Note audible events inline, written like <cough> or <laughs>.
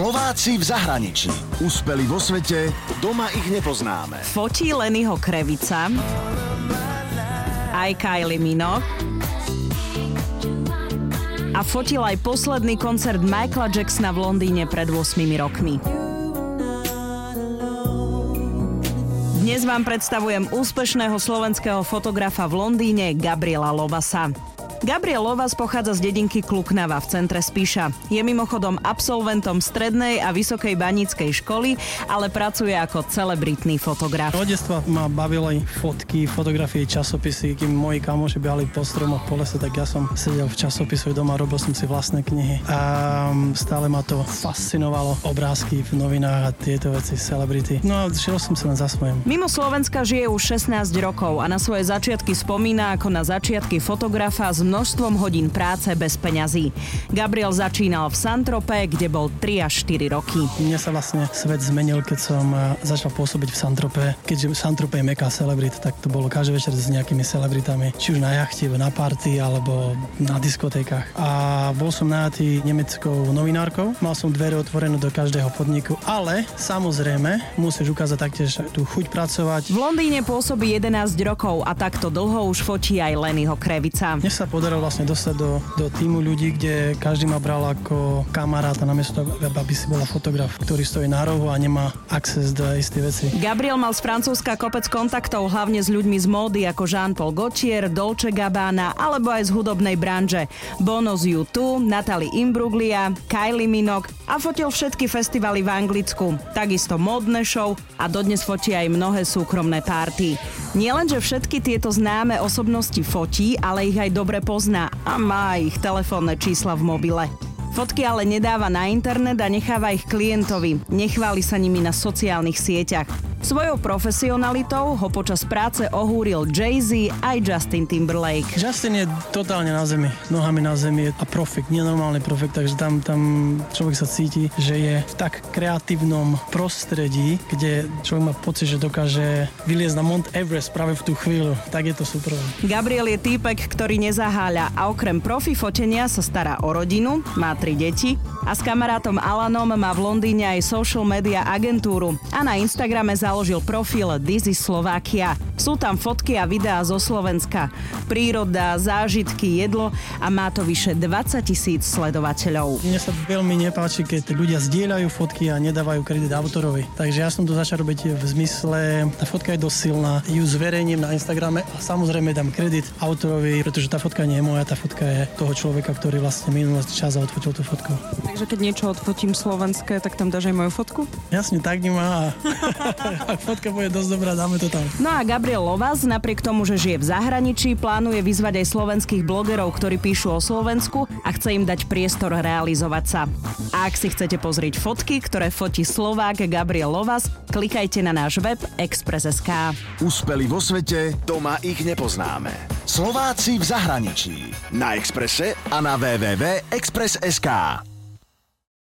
Slováci v zahraničí. Úspeli vo svete, doma ich nepoznáme. Fotí Lenyho Krevica, aj Kylie Minogue a fotil aj posledný koncert Michaela Jacksona v Londýne pred 8 rokmi. Dnes vám predstavujem úspešného slovenského fotografa v Londýne Gabriela Lovasa. Gabriel Lovas pochádza z dedinky Kluknava v centre Spíša. Je mimochodom absolventom strednej a vysokej banickej školy, ale pracuje ako celebritný fotograf. Od detstva ma bavili fotky, fotografie, časopisy. Kým moji kamoši behali po stromoch po lese, tak ja som sedel v časopisoch doma, robil som si vlastné knihy. A stále ma to fascinovalo. Obrázky v novinách a tieto veci, celebrity. No a šiel som sa len za svojím. Mimo Slovenska žije už 16 rokov a na svoje začiatky spomína ako na začiatky fotografa z množstvom hodín práce bez peňazí. Gabriel začínal v Santrope, kde bol 3 až 4 roky. Mne sa vlastne svet zmenil, keď som eh, začal pôsobiť v Santrope. Keďže Santrope je meka celebrit, tak to bolo každý večer s nejakými celebritami. Či už na jachti, na party alebo na diskotékach. A bol som najatý nemeckou novinárkou. Mal som dvere otvorené do každého podniku, ale samozrejme musíš ukázať taktiež tú chuť pracovať. V Londýne pôsobí 11 rokov a takto dlho už fotí aj Lenyho Krevica. Mne sa podarilo vlastne dostať do, do týmu ľudí, kde každý ma bral ako kamaráta namiesto aby si bola fotograf, ktorý stojí na rohu a nemá access do isté veci. Gabriel mal z Francúzska kopec kontaktov hlavne s ľuďmi z módy ako Jean-Paul Gaultier, Dolce Gabbana alebo aj z hudobnej branže. Bono z U2, Natalie Imbruglia, Kylie Minogue a fotil všetky festivaly v Anglicku. Takisto modné show a dodnes fotí aj mnohé súkromné párty. Nielenže všetky tieto známe osobnosti fotí, ale ich aj dobre pozná a má ich telefónne čísla v mobile. Fotky ale nedáva na internet a necháva ich klientovi. Nechváli sa nimi na sociálnych sieťach. Svojou profesionalitou ho počas práce ohúril Jay-Z aj Justin Timberlake. Justin je totálne na zemi, nohami na zemi a profik, nenormálny profik, takže tam, tam človek sa cíti, že je v tak kreatívnom prostredí, kde človek má pocit, že dokáže vyliezť na Mount Everest práve v tú chvíľu. Tak je to super. Gabriel je týpek, ktorý nezaháľa a okrem profi fotenia sa stará o rodinu, má tri deti a s kamarátom Alanom má v Londýne aj social media agentúru a na Instagrame za založil profil is Slovakia. Sú tam fotky a videá zo Slovenska. Príroda, zážitky, jedlo a má to vyše 20 tisíc sledovateľov. Mne sa veľmi nepáči, keď ľudia zdieľajú fotky a nedávajú kredit autorovi. Takže ja som to začal robiť v zmysle, tá fotka je dosť silná, ju zverejním na Instagrame a samozrejme dám kredit autorovi, pretože tá fotka nie je moja, tá fotka je toho človeka, ktorý vlastne minulý čas a odfotil tú fotku. Takže keď niečo odfotím slovenské, tak tam dáš aj moju fotku? Jasne, tak nemá. <laughs> Fotka bude dosť dobrá, dáme to tam. No a Gabriel Lovas, napriek tomu, že žije v zahraničí, plánuje vyzvať aj slovenských blogerov, ktorí píšu o Slovensku a chce im dať priestor realizovať sa. A ak si chcete pozrieť fotky, ktoré fotí Slovák Gabriel Lovas, klikajte na náš web Express.sk. Úspeli vo svete, doma ich nepoznáme. Slováci v zahraničí. Na Exprese a na www.express.sk.